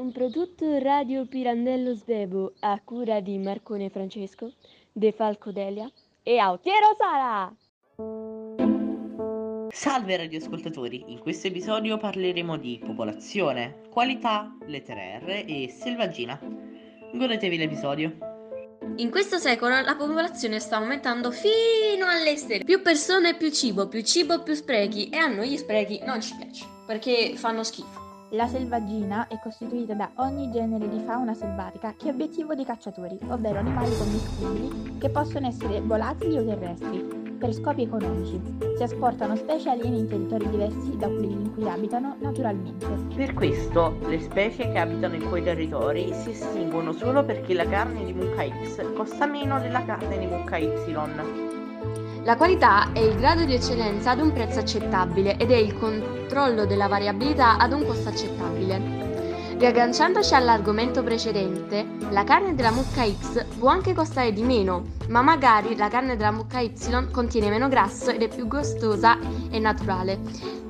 un prodotto Radio Pirandello Svebo a cura di Marcone Francesco, De Falco Delia e Autiero Sara. Salve radioascoltatori, in questo episodio parleremo di popolazione, qualità, lettere R e selvaggina. Godetevi l'episodio. In questo secolo la popolazione sta aumentando fino all'estero. Più persone, più cibo, più cibo, più sprechi e a noi gli sprechi non ci piacciono perché fanno schifo. La selvaggina è costituita da ogni genere di fauna selvatica che è obiettivo dei cacciatori, ovvero animali commestibili che possono essere volatili o terrestri, per scopi economici. Si esportano specie aliene in territori diversi da quelli in cui abitano naturalmente. Per questo le specie che abitano in quei territori si estinguono solo perché la carne di mucca X costa meno della carne di mucca Y. La qualità è il grado di eccellenza ad un prezzo accettabile ed è il controllo della variabilità ad un costo accettabile. Riagganciandoci all'argomento precedente, la carne della mucca X può anche costare di meno, ma magari la carne della mucca Y contiene meno grasso ed è più gustosa e naturale.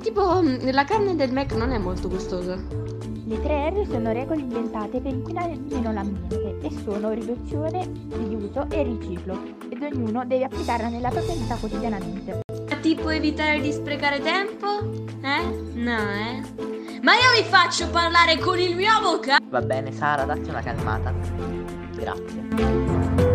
Tipo, mm, la carne del Mac non è molto gustosa. Le tre R sono regole inventate per inquinare meno l'ambiente e sono riduzione, riuso e riciclo, ed ognuno deve applicarla nella propria vita quotidianamente. Tipo evitare di sprecare tempo? Eh? No, eh? Ma io vi faccio parlare con il mio avvocato! Va bene Sara, datti una calmata. Grazie.